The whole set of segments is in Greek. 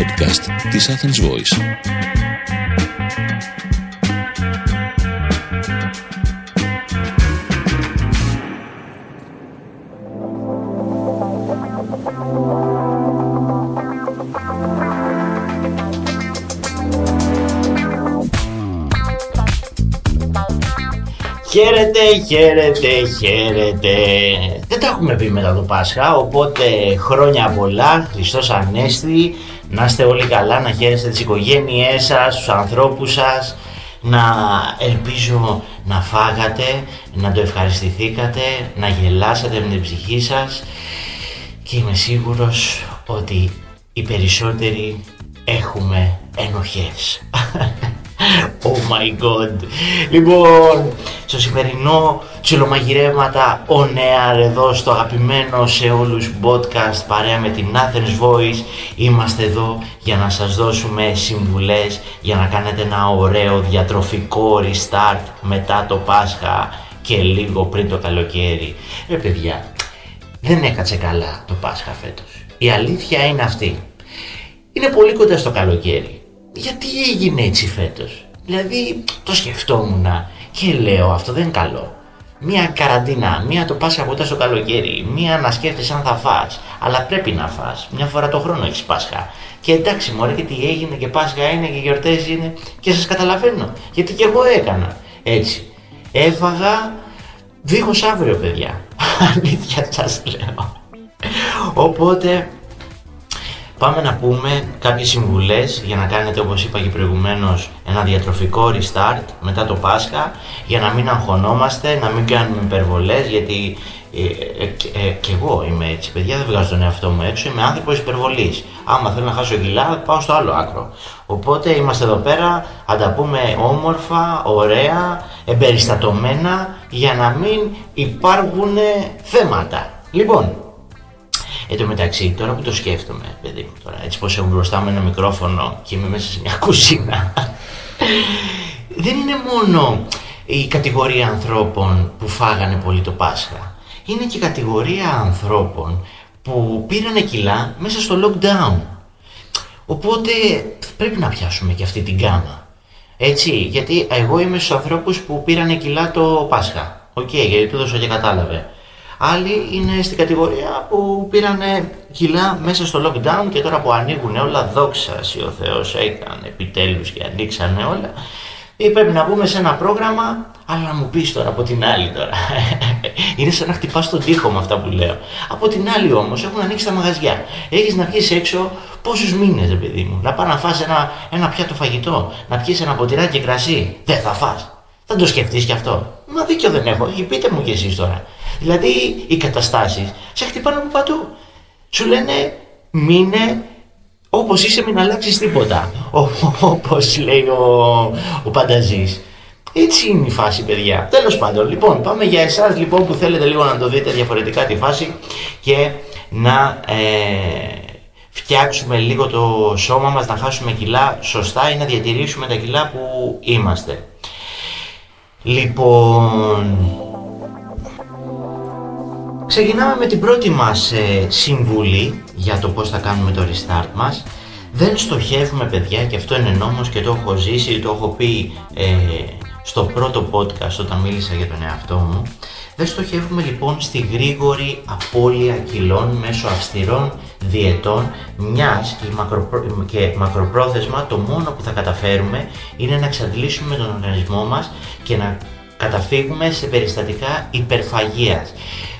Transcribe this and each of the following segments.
podcast της Athens Voice. Χαίρετε, χαίρετε, χαίρετε. Δεν τα έχουμε πει μετά το Πάσχα, οπότε χρόνια πολλά, Χριστός Ανέστη, να είστε όλοι καλά, να χαίρεστε τις οικογένειές σας, τους ανθρώπους σας, να ελπίζω να φάγατε, να το ευχαριστηθήκατε, να γελάσατε με την ψυχή σας και είμαι σίγουρος ότι οι περισσότεροι έχουμε ενοχές. Oh my god. Λοιπόν, στο σημερινό τσιλομαγειρέματα on air εδώ στο αγαπημένο σε όλους podcast παρέα με την Athens Voice είμαστε εδώ για να σας δώσουμε συμβουλές για να κάνετε ένα ωραίο διατροφικό restart μετά το Πάσχα και λίγο πριν το καλοκαίρι. Ε παιδιά, δεν έκατσε καλά το Πάσχα φέτος. Η αλήθεια είναι αυτή. Είναι πολύ κοντά στο καλοκαίρι γιατί έγινε έτσι φέτος; Δηλαδή το σκεφτόμουν και λέω αυτό δεν είναι καλό. Μία καραντίνα, μία το πας από στο καλοκαίρι, μία να σκέφτεσαι αν θα φας, αλλά πρέπει να φας. Μια φορά το χρόνο έχεις Πάσχα. Και εντάξει μωρέ και τι έγινε και Πάσχα είναι και γιορτές είναι και σας καταλαβαίνω. Γιατί και εγώ έκανα έτσι. Έφαγα δίχως αύριο παιδιά. Αλήθεια σας λέω. Οπότε Πάμε να πούμε κάποιες συμβουλές για να κάνετε όπως είπα και προηγουμένως ένα διατροφικό restart μετά το Πάσχα για να μην αγχωνόμαστε, να μην κάνουμε υπερβολές γιατί ε, ε, ε, και εγώ είμαι έτσι παιδιά δεν βγάζω τον εαυτό μου έξω είμαι άνθρωπος υπερβολής. Άμα θέλω να χάσω κιλά πάω στο άλλο άκρο. Οπότε είμαστε εδώ πέρα θα τα πούμε όμορφα, ωραία, εμπεριστατωμένα για να μην υπάρχουν θέματα. Λοιπόν Εν τω μεταξύ, τώρα που το σκέφτομαι, παιδί μου, τώρα, έτσι πως έχω μπροστά μου ένα μικρόφωνο και είμαι μέσα σε μια κουζίνα, δεν είναι μόνο η κατηγορία ανθρώπων που φάγανε πολύ το Πάσχα. Είναι και η κατηγορία ανθρώπων που πήρανε κιλά μέσα στο lockdown. Οπότε πρέπει να πιάσουμε και αυτή την γκάμα. Έτσι, γιατί εγώ είμαι στους ανθρώπους που πήρανε κιλά το Πάσχα. OK, okay, γιατί του 'δωσα και κατάλαβε. Άλλοι είναι στην κατηγορία που πήραν κιλά μέσα στο lockdown και τώρα που ανοίγουν όλα, δόξα ο Θεός έκανε επιτέλους και ανοίξανε όλα. Ή ε, πρέπει να μπούμε σε ένα πρόγραμμα, αλλά να μου πεις τώρα από την άλλη τώρα. είναι σαν να χτυπάς τον τοίχο με αυτά που λέω. Από την άλλη όμως έχουν ανοίξει τα μαγαζιά. Έχεις να βγεις έξω πόσους μήνες ρε παιδί μου. Να πάει να φας ένα, ένα πιάτο φαγητό, να πιεις ένα ποτηράκι κρασί. Δεν θα φας. Θα το σκεφτείς κι αυτό. Μα δίκιο δεν έχω. Πείτε μου κι εσείς τώρα. Δηλαδή οι καταστάσεις σε χτυπάνε από παντού. Σου λένε μείνε όπως είσαι μην αλλάξεις τίποτα. όπως λέει ο, ο Πανταζής. Έτσι είναι η φάση παιδιά. Τέλος πάντων, λοιπόν, πάμε για εσάς λοιπόν που θέλετε λίγο να το δείτε διαφορετικά τη φάση και να ε, φτιάξουμε λίγο το σώμα μας, να χάσουμε κιλά σωστά ή να διατηρήσουμε τα κιλά που είμαστε. Λοιπόν, Ξεκινάμε με την πρώτη μας ε, συμβουλή για το πώς θα κάνουμε το restart μας. Δεν στοχεύουμε παιδιά και αυτό είναι νόμος και το έχω ζήσει, το έχω πει ε, στο πρώτο podcast όταν μίλησα για τον εαυτό μου. Δεν στοχεύουμε λοιπόν στη γρήγορη απώλεια κιλών μέσω αυστηρών διετών μιας και μακροπρόθεσμα το μόνο που θα καταφέρουμε είναι να εξαντλήσουμε τον οργανισμό μας και να καταφύγουμε σε περιστατικά υπερφαγίας.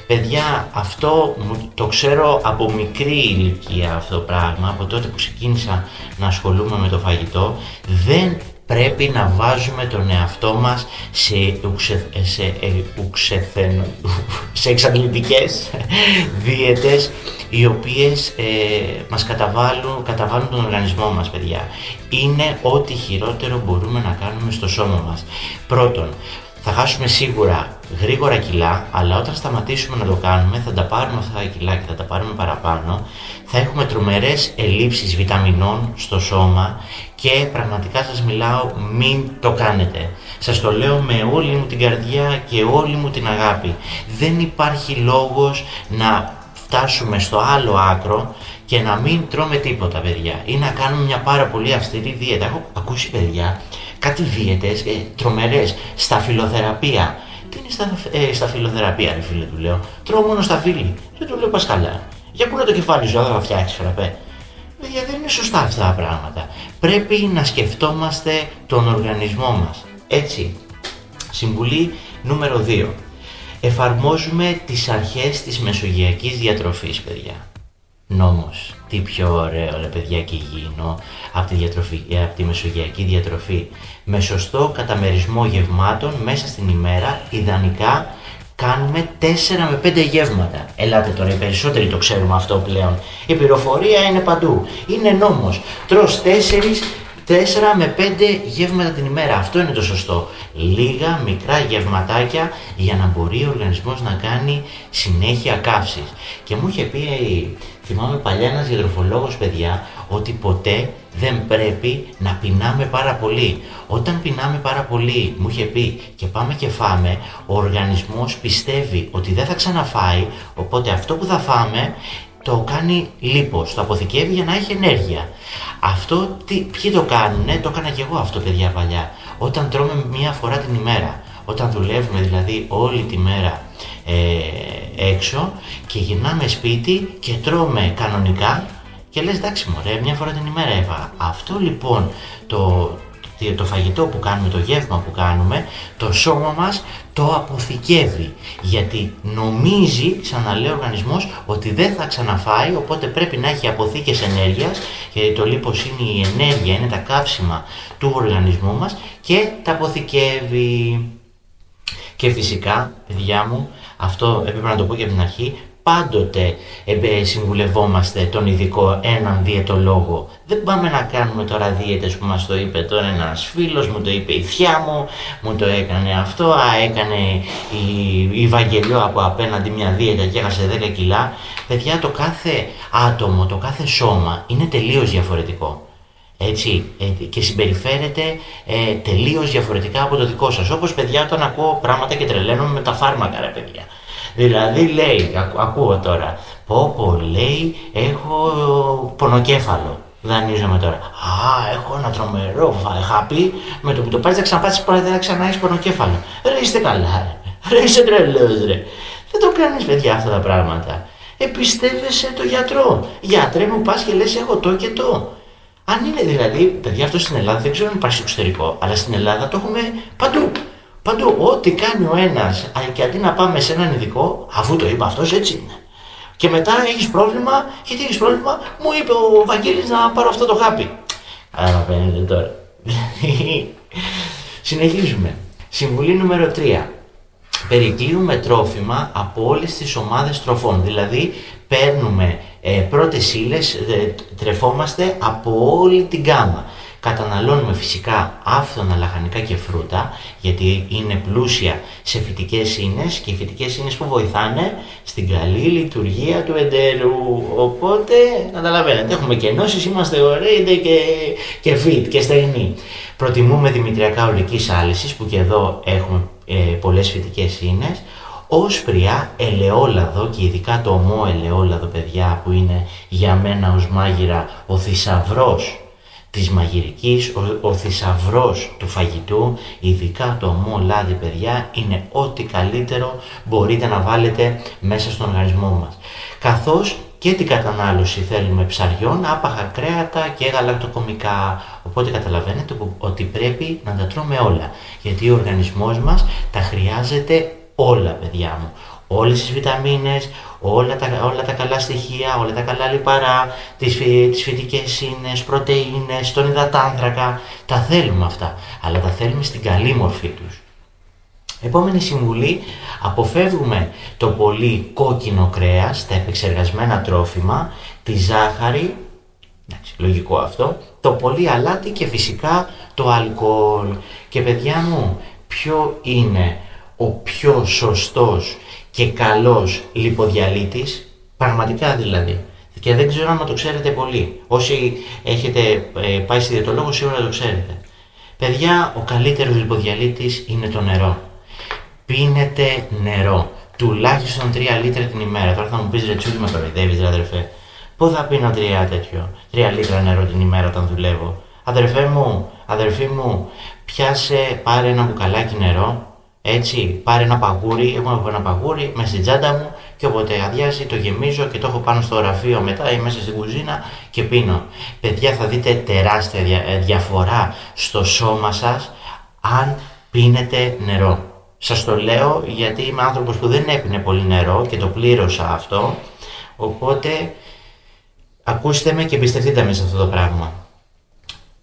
Παιδιά, αυτό το ξέρω από μικρή ηλικία αυτό το πράγμα, από τότε που ξεκίνησα να ασχολούμαι με το φαγητό, δεν πρέπει να βάζουμε τον εαυτό μας σε, ουξε, σε, ε, σε εξαντλητικές δίαιτες οι οποίες ε, μας καταβάλουν, καταβάλουν τον οργανισμό μας παιδιά. Είναι ό,τι χειρότερο μπορούμε να κάνουμε στο σώμα μας. Πρώτον, θα χάσουμε σίγουρα γρήγορα κιλά, αλλά όταν σταματήσουμε να το κάνουμε θα τα πάρουμε αυτά τα κιλά και θα τα πάρουμε παραπάνω. Θα έχουμε τρομερές ελλείψεις βιταμινών στο σώμα και πραγματικά σας μιλάω μην το κάνετε. Σας το λέω με όλη μου την καρδιά και όλη μου την αγάπη. Δεν υπάρχει λόγος να φτάσουμε στο άλλο άκρο και να μην τρώμε τίποτα παιδιά ή να κάνουμε μια πάρα πολύ αυστηρή δίαιτα. Έχω ακούσει παιδιά κάτι δίαιτες ε, τρομερές στα φιλοθεραπεία. Τι είναι στα, ε, στα φιλοθεραπεία ρε φίλε του λέω. Τρώω μόνο στα φίλη. Δεν του λέω πασκαλά. Για πού να το κεφάλι σου, θα φτιάξεις φραπέ. Παιδιά δεν είναι σωστά αυτά τα πράγματα. Πρέπει να σκεφτόμαστε τον οργανισμό μας. Έτσι. Συμβουλή νούμερο 2. Εφαρμόζουμε τις αρχές της μεσογειακής διατροφής, παιδιά. Νόμος. Τι πιο ωραίο, ρε παιδιά, και υγιεινό από τη, διατροφή, ε, από τη μεσογειακή διατροφή. Με σωστό καταμερισμό γευμάτων μέσα στην ημέρα, ιδανικά κάνουμε 4 με 5 γεύματα. Ελάτε τώρα, οι περισσότεροι το ξέρουμε αυτό πλέον. Η πληροφορία είναι παντού. Είναι νόμος. Τρως 4 4 με 5 γεύματα την ημέρα. Αυτό είναι το σωστό. Λίγα μικρά γευματάκια για να μπορεί ο οργανισμός να κάνει συνέχεια καύσης. Και μου είχε πει, θυμάμαι παλιά ένας διατροφολόγος παιδιά, ότι ποτέ δεν πρέπει να πεινάμε πάρα πολύ. Όταν πεινάμε πάρα πολύ, μου είχε πει και πάμε και φάμε, ο οργανισμός πιστεύει ότι δεν θα ξαναφάει, οπότε αυτό που θα φάμε το κάνει λίπος, το αποθηκεύει για να έχει ενέργεια. Αυτό τι, ποιοι το κάνουνε, το έκανα και εγώ αυτό παιδιά παλιά. Όταν τρώμε μία φορά την ημέρα, όταν δουλεύουμε δηλαδή όλη τη μέρα ε, έξω και γυρνάμε σπίτι και τρώμε κανονικά και λες εντάξει μωρέ μια φορά την ημέρα έφαγα. Αυτό λοιπόν το, το φαγητό που κάνουμε, το γεύμα που κάνουμε, το σώμα μας το αποθηκεύει. Γιατί νομίζει, ξαναλέω ο οργανισμός, ότι δεν θα ξαναφάει, οπότε πρέπει να έχει αποθήκες ενέργειας, γιατί το λίπος είναι η ενέργεια, είναι τα καύσιμα του οργανισμού μας και τα αποθηκεύει. Και φυσικά, παιδιά μου, αυτό έπρεπε να το πω και από την αρχή, πάντοτε ε, συμβουλευόμαστε τον ειδικό έναν διαιτολόγο. Δεν πάμε να κάνουμε τώρα δίαιτες που μας το είπε τώρα ένας φίλος, μου το είπε η θιά μου, μου το έκανε αυτό, α, έκανε η, η Βαγγελιό από απέναντι μια δίαιτα και έχασε 10 κιλά. Παιδιά το κάθε άτομο, το κάθε σώμα είναι τελείως διαφορετικό. Έτσι, ε, και συμπεριφέρεται ε, τελείως διαφορετικά από το δικό σας. Όπως παιδιά όταν ακούω πράγματα και τρελαίνομαι με τα φάρμακα ρε παιδιά. Δηλαδή λέει, ακούω τώρα, πω πω λέει έχω πονοκέφαλο. Δανείζομαι τώρα. Α, έχω ένα τρομερό χάπι με το που το πάρεις θα ξαναπάτσει πάλι δεν θα ξανά έχεις πονοκέφαλο. Ρε είστε καλά, ρε. Ρε είσαι τρελός, ρε. Δεν το κάνεις, παιδιά, αυτά τα πράγματα. Επιστεύεσαι το γιατρό. Γιατρέ μου πας και λες: Έχω το και το. Αν είναι δηλαδή, παιδιά, αυτό στην Ελλάδα δεν ξέρω αν υπάρχει στο εξωτερικό, αλλά στην Ελλάδα το έχουμε παντού. Παντού, ό,τι κάνει ο ένας, και αντί να πάμε σε έναν ειδικό, αφού το είπα αυτός, έτσι είναι. Και μετά έχεις πρόβλημα, γιατί έχεις πρόβλημα, μου είπε ο Βαγγέλης να πάρω αυτό το χάπι. Καταλαβαίνετε τώρα. Συνεχίζουμε. Συμβουλή νούμερο 3. Περικλείουμε τρόφιμα από όλες τις ομάδες τροφών. Δηλαδή παίρνουμε ε, πρώτες ύλες, ε, τρεφόμαστε από όλη την γάμα. Καταναλώνουμε φυσικά άφθονα λαχανικά και φρούτα γιατί είναι πλούσια σε φυτικές ίνες και οι φυτικές ίνες που βοηθάνε στην καλή λειτουργία του εντέρου. Οπότε, καταλαβαίνετε, έχουμε και ενώσεις, είμαστε ωραίοι και, και fit και στεγνοί. Προτιμούμε δημητριακά ολικής άλυσης που και εδώ έχουμε ε, πολλές φυτικές ίνες όσπρια, ελαιόλαδο και ειδικά το ομό ελαιόλαδο παιδιά που είναι για μένα ως μάγειρα ο θησαυρός της μαγειρικής, ο, ο θησαυρός του φαγητού, ειδικά το ομό λάδι παιδιά, είναι ό,τι καλύτερο μπορείτε να βάλετε μέσα στον οργανισμό μας. Καθώς και την κατανάλωση θέλουμε ψαριών, άπαχα κρέατα και γαλακτοκομικά. Οπότε καταλαβαίνετε ότι πρέπει να τα τρώμε όλα, γιατί ο οργανισμός μας τα χρειάζεται όλα παιδιά μου. Όλες τις βιταμίνες, όλα τα, όλα τα καλά στοιχεία, όλα τα καλά λιπαρά, τις, τις φυτικές ίνες, πρωτεΐνες, τον υδατάνθρακα, τα θέλουμε αυτά, αλλά τα θέλουμε στην καλή μορφή τους. Επόμενη συμβουλή, αποφεύγουμε το πολύ κόκκινο κρέας, τα επεξεργασμένα τρόφιμα, τη ζάχαρη, εντάξει, λογικό αυτό, το πολύ αλάτι και φυσικά το αλκοόλ. Και παιδιά μου, ποιο είναι ο πιο σωστός και καλός λιποδιαλύτης, πραγματικά δηλαδή. Και δεν ξέρω αν το ξέρετε πολύ. Όσοι έχετε ε, πάει στη διαιτολόγο σίγουρα το ξέρετε. Παιδιά, ο καλύτερος λιποδιαλύτης είναι το νερό. Πίνετε νερό. τουλάχιστον 3 λίτρα την ημέρα. Τώρα θα μου πεις ρετσούλη με κοροϊδεύει, αδερφέ. Πού θα πίνω 3 τέτοιο, 3 λίτρα νερό την ημέρα όταν δουλεύω; Αδερφέ μου, αδερφή μου, πιάσε, πάρε ένα μπουκαλάκι νερό, έτσι, πάρε ένα παγούρι, έχω ένα παγούρι μέσα στην τσάντα μου και όποτε αδειάζει το γεμίζω και το έχω πάνω στο γραφείο μετά ή μέσα στην κουζίνα και πίνω. Παιδιά θα δείτε τεράστια ε, διαφορά στο σώμα σας αν πίνετε νερό. Σας το λέω γιατί είμαι άνθρωπος που δεν έπινε πολύ νερό και το πλήρωσα αυτό, οπότε ακούστε με και πιστευτείτε με σε αυτό το πράγμα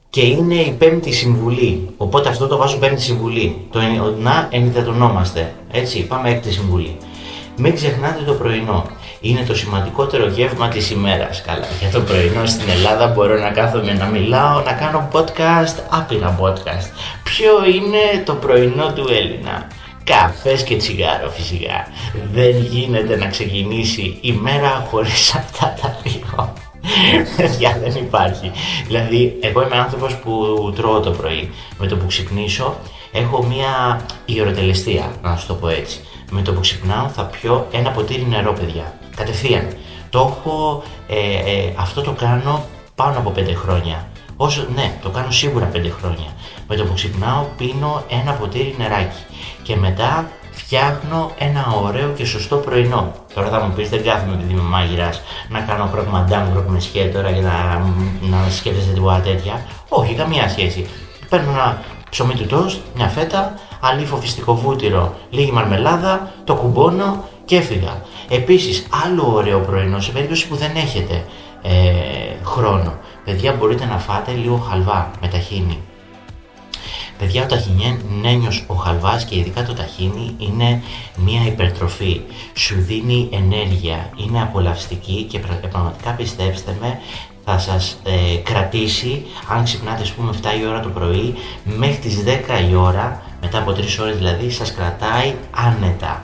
και είναι η πέμπτη συμβουλή. Οπότε αυτό το βάζω πέμπτη συμβουλή. Το να ενυδατωνόμαστε. Έτσι, πάμε έκτη συμβουλή. Μην ξεχνάτε το πρωινό. Είναι το σημαντικότερο γεύμα της ημέρας. Καλά, για το πρωινό στην Ελλάδα μπορώ να κάθομαι να μιλάω, να κάνω podcast, άπειρα podcast. Ποιο είναι το πρωινό του Έλληνα; Καφές και τσιγάρο φυσικά. Δεν γίνεται να ξεκινήσει η μέρα χωρίς αυτά τα δύο. Παιδιά δεν υπάρχει. Δηλαδή, εγώ είμαι άνθρωπος που τρώω το πρωί. Με το που ξυπνήσω, έχω μία ιεροτελεστία, να σου το πω έτσι. Με το που ξυπνάω θα πιω ένα ποτήρι νερό, παιδιά. Κατευθείαν. Το έχω, ε, ε, αυτό το κάνω πάνω από πέντε χρόνια. Όσο, ναι, το κάνω σίγουρα πέντε χρόνια. Με το που ξυπνάω πίνω ένα ποτήρι νεράκι. Και μετά φτιάχνω ένα ωραίο και σωστό πρωινό. Τώρα θα μου πεις, δεν κάθομαι επειδή είμαι μάγειρας να κάνω κροκμαντάμ, κροκμεσχέ τώρα για να, να σκέφτεσαι τίποτα τέτοια. Όχι, καμία σχέση. Παίρνω ένα ψωμί του τόστ, μια φέτα, αλήφο φυστικό βούτυρο, λίγη μαρμελάδα, το κουμπώνω και έφυγα. Επίσης, άλλο ωραίο πρωινό σε περίπτωση που δεν έχετε ε, χρόνο. Παιδιά, μπορείτε να φάτε λίγο χαλβά με ταχίνι. Παιδιά, ο ταχινένιος ο χαλβάς και ειδικά το ταχίνι είναι μια υπερτροφή. Σου δίνει ενέργεια, είναι απολαυστική και πραγματικά πιστέψτε με θα σας ε, κρατήσει αν ξυπνάτε ας πούμε 7 η ώρα το πρωί μέχρι τις 10 η ώρα μετά από 3 ώρες δηλαδή σας κρατάει άνετα.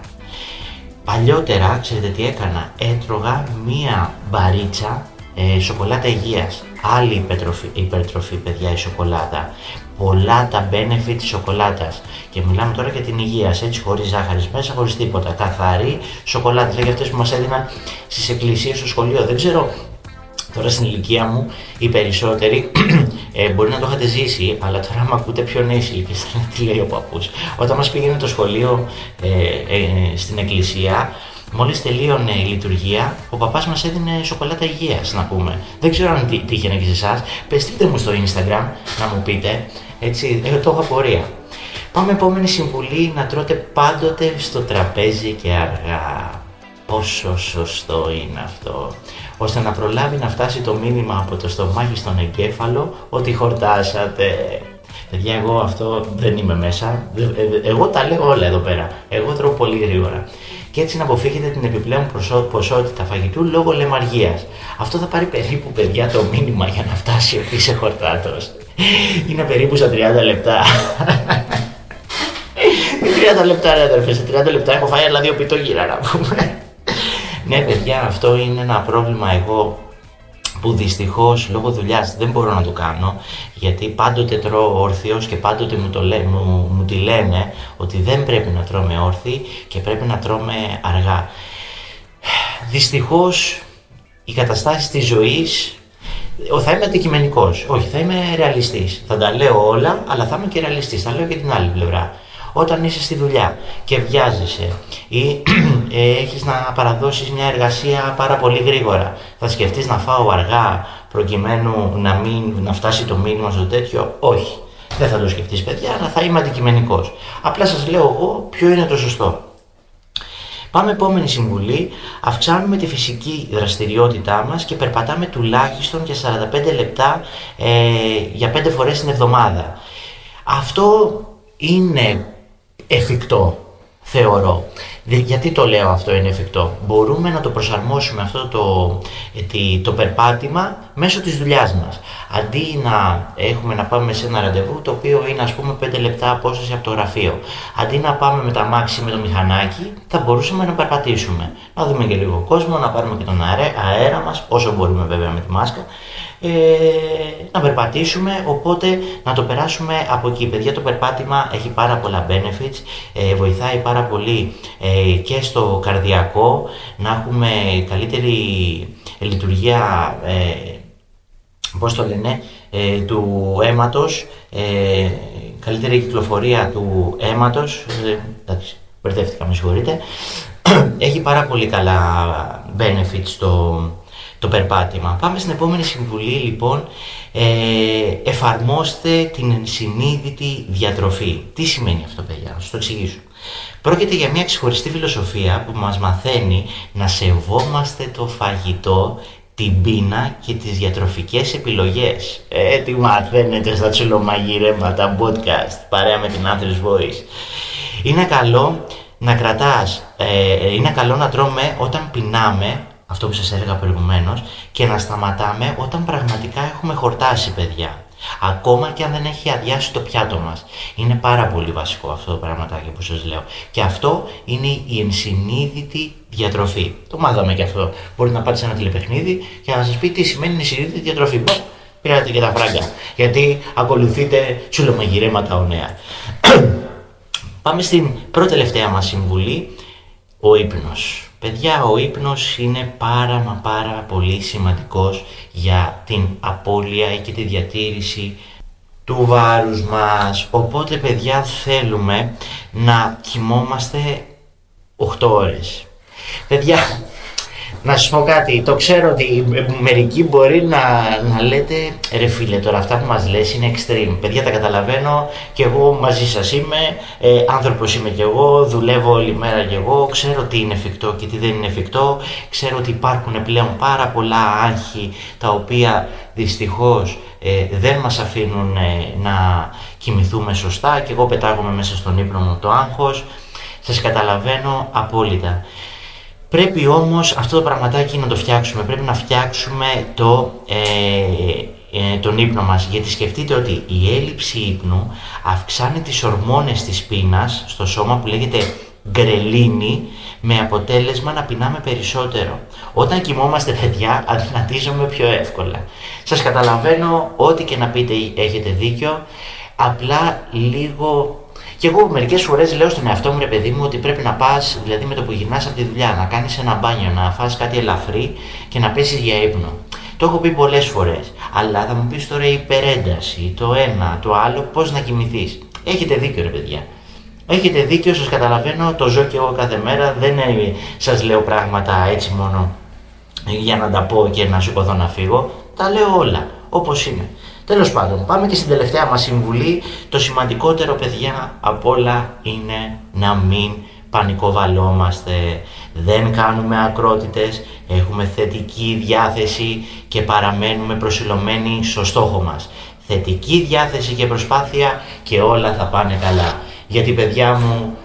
Παλιότερα, ξέρετε τι έκανα, έτρωγα μία μπαρίτσα ε, σοκολάτα υγείας. Άλλη υπερτροφή, υπερτροφή παιδιά η σοκολάτα πολλά τα benefit της σοκολάτας. Και μιλάμε τώρα για την υγεία, έτσι χωρίς ζάχαρης μέσα, χωρίς τίποτα, καθαρή σοκολάτα, δηλαδή αυτές που μας έδιναν στις εκκλησίες στο σχολείο, δεν ξέρω Τώρα στην ηλικία μου οι περισσότεροι ε, μπορεί να το είχατε ζήσει, αλλά τώρα άμα ακούτε πιο νέες ηλικίες, τι λέει ο παππούς. Όταν μας πήγαινε το σχολείο ε, ε, στην εκκλησία, Μόλις τελείωνε η λειτουργία, ο παπάς μας έδινε σοκολάτα υγείας, να πούμε. Δεν ξέρω αν τύχαινε και σε εσάς. Πεστείτε μου στο Instagram να μου πείτε. Έτσι, δεν το έχω απορία. Πάμε επόμενη συμβουλή να τρώτε πάντοτε στο τραπέζι και αργά. Πόσο σωστό είναι αυτό. Ώστε να προλάβει να φτάσει το μήνυμα από το στομάχι στον εγκέφαλο ότι χορτάσατε. Παιδιά, εγώ αυτό δεν είμαι μέσα. Ε, εγώ τα λέω όλα εδώ πέρα. Εγώ τρώω πολύ γρήγορα και έτσι να αποφύγετε την επιπλέον ποσότητα φαγητού λόγω λεμαργίας. Αυτό θα πάρει περίπου παιδιά το μήνυμα για να φτάσει ότι είσαι χορτάτος. Είναι περίπου στα 30 λεπτά. 30 λεπτά ρε αδερφέ, σε 30 λεπτά έχω φάει άλλα δύο πιτόγυρα να πούμε. ναι παιδιά αυτό είναι ένα πρόβλημα εγώ που δυστυχώς λόγω δουλειάς δεν μπορώ να το κάνω γιατί πάντοτε τρώω όρθιος και πάντοτε μου, το λέ, μου, μου τη λένε ότι δεν πρέπει να τρώμε όρθιοι και πρέπει να τρώμε αργά. Δυστυχώς οι καταστάσεις της ζωής θα είμαι αντικειμενικός. Όχι, θα είμαι ρεαλιστής. Θα τα λέω όλα, αλλά θα είμαι και ρεαλιστής. Θα λέω και την άλλη πλευρά όταν είσαι στη δουλειά και βιάζεσαι ή ε, έχεις να παραδώσεις μια εργασία πάρα πολύ γρήγορα, θα σκεφτείς να φάω αργά προκειμένου να, μην, να φτάσει το μήνυμα στο τέτοιο, όχι. Δεν θα το σκεφτείς παιδιά, αλλά θα είμαι αντικειμενικός. Απλά σας λέω εγώ ποιο είναι το σωστό. Πάμε επόμενη συμβουλή. Αυξάνουμε τη φυσική δραστηριότητά μας και περπατάμε τουλάχιστον για 45 λεπτά ε, για 5 φορές την εβδομάδα. Αυτό είναι εφικτό, θεωρώ. Γιατί το λέω αυτό είναι εφικτό; Μπορούμε να το προσαρμόσουμε αυτό το, το περπάτημα μέσω της δουλειάς μας. Αντί να έχουμε να πάμε σε ένα ραντεβού το οποίο είναι ας πούμε 5 λεπτά απόσταση από το γραφείο. Αντί να πάμε με τα μάξι με το μηχανάκι θα μπορούσαμε να περπατήσουμε. Να δούμε και λίγο κόσμο, να πάρουμε και τον αέρα μας όσο μπορούμε βέβαια με τη μάσκα ε, να περπατήσουμε, οπότε να το περάσουμε από εκεί. Παιδιά, το περπάτημα έχει πάρα πολλά benefits, ε, βοηθάει πάρα πολύ ε, ε, και στο καρδιακό να έχουμε καλύτερη λειτουργία, ε, πώς το λένε, ε, του αίματος, ε, καλύτερη κυκλοφορία του αίματος, ε, εντάξει, μπερδεύτηκα, με συγχωρείτε, έχει πάρα πολύ καλά benefits το, το περπάτημα. Πάμε στην επόμενη συμβουλή λοιπόν, ε, εφαρμόστε την ενσυνείδητη διατροφή. Τι σημαίνει αυτό παιδιά, να σας το εξηγήσω. Πρόκειται για μια ξεχωριστή φιλοσοφία που μας μαθαίνει να σεβόμαστε το φαγητό, την πείνα και τις διατροφικές επιλογές. Ε, τι μαθαίνετε στα τσουλομαγειρέματα podcast, παρέα με την Athens Voice. Είναι καλό να κρατάς, ε, είναι καλό να τρώμε όταν πεινάμε, αυτό που σας έλεγα προηγουμένως, και να σταματάμε όταν πραγματικά έχουμε χορτάσει παιδιά. Ακόμα και αν δεν έχει αδειάσει το πιάτο μας. Είναι πάρα πολύ βασικό αυτό το πραγματάκι που σας λέω. Και αυτό είναι η ενσυνείδητη διατροφή. Το μάθαμε και αυτό. Μπορείτε να πάτε σε ένα τηλεπαιχνίδι και να σας πει τι σημαίνει ενσυνείδητη διατροφή. Μπο, πήρατε και τα φράγκα. Γιατί ακολουθείτε τσουλομαγειρέματα ο νέας. Πάμε στην πρώτη τελευταία μας συμβουλή, ο ύπνος. Παιδιά, ο ύπνος είναι πάρα μα πάρα πολύ σημαντικός για την απώλεια και τη διατήρηση του βάρους μας. Οπότε, παιδιά, θέλουμε να κοιμόμαστε 8 ώρες. Παιδιά, να σας πω κάτι, το ξέρω ότι μερικοί μπορεί να, να λέτε ρε φίλε τώρα αυτά που μας λες είναι extreme. Παιδιά τα καταλαβαίνω και εγώ μαζί σας είμαι, ε, άνθρωπος είμαι και εγώ, δουλεύω όλη μέρα και εγώ, ξέρω τι είναι εφικτό και τι δεν είναι εφικτό, ξέρω ότι υπάρχουν πλέον πάρα πολλά άγχη τα οποία δυστυχώς ε, δεν μας αφήνουν ε, να κοιμηθούμε σωστά και εγώ πετάγομαι μέσα στον ύπνο μου το άγχος, σας καταλαβαίνω απόλυτα. Πρέπει όμως αυτό το πραγματάκι να το φτιάξουμε, πρέπει να φτιάξουμε το, ε, ε, τον ύπνο μας γιατί σκεφτείτε ότι η έλλειψη ύπνου αυξάνει τις ορμόνες της πείνας στο σώμα που λέγεται γκρελίνη με αποτέλεσμα να πεινάμε περισσότερο. Όταν κοιμόμαστε παιδιά αδυνατίζουμε πιο εύκολα. Σας καταλαβαίνω ό,τι και να πείτε έχετε δίκιο, απλά λίγο και εγώ μερικές φορές λέω στον εαυτό μου, ρε παιδί μου, ότι πρέπει να πας, δηλαδή με το που γυρνάς από τη δουλειά, να κάνεις ένα μπάνιο, να φας κάτι ελαφρύ και να πέσεις για ύπνο. Το έχω πει πολλές φορές. Αλλά θα μου πεις τώρα η υπερένταση, το ένα, το άλλο, πώς να κοιμηθείς. Έχετε δίκιο, ρε παιδιά. Έχετε δίκιο, σας καταλαβαίνω, το ζω και εγώ κάθε μέρα. Δεν σας λέω πράγματα έτσι μόνο για να τα πω και να σηκωθώ να φύγω. Τα λέω όλα, όπως είναι. Τέλος πάντων, πάμε και στην τελευταία μας συμβουλή. Το σημαντικότερο, παιδιά, απ' όλα είναι να μην πανικοβαλόμαστε, δεν κάνουμε ακρότητες, έχουμε θετική διάθεση και παραμένουμε προσιλωμένοι στο στόχο μας. Θετική διάθεση και προσπάθεια και όλα θα πάνε καλά. Γιατί παιδιά μου,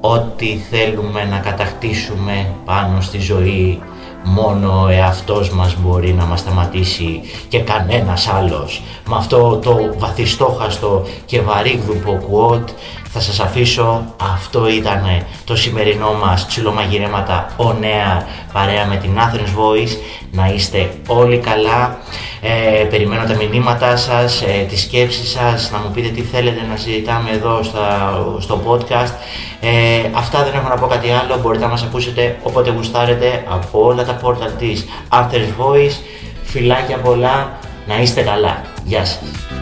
ό,τι θέλουμε να κατακτήσουμε πάνω στη ζωή μόνο ο εαυτός μας μπορεί να μας σταματήσει και κανένας άλλος. Με αυτό το βαθιστόχαστο και βαρύγδουπο quote θα σας αφήσω. Αυτό ήταν το σημερινό μας τσιλομαγειρέματα ο νέα παρέα με την Athens Voice. Να είστε όλοι καλά. Ε, περιμένω τα μηνύματά σας, ε, τις σκέψεις σας, να μου πείτε τι θέλετε να συζητάμε εδώ στα, στο podcast. Ε, αυτά δεν έχω να πω κάτι άλλο. Μπορείτε να μας ακούσετε όποτε γουστάρετε από όλα τα πόρτα της Athens Voice. Φιλάκια πολλά. Να είστε καλά. Γεια σας.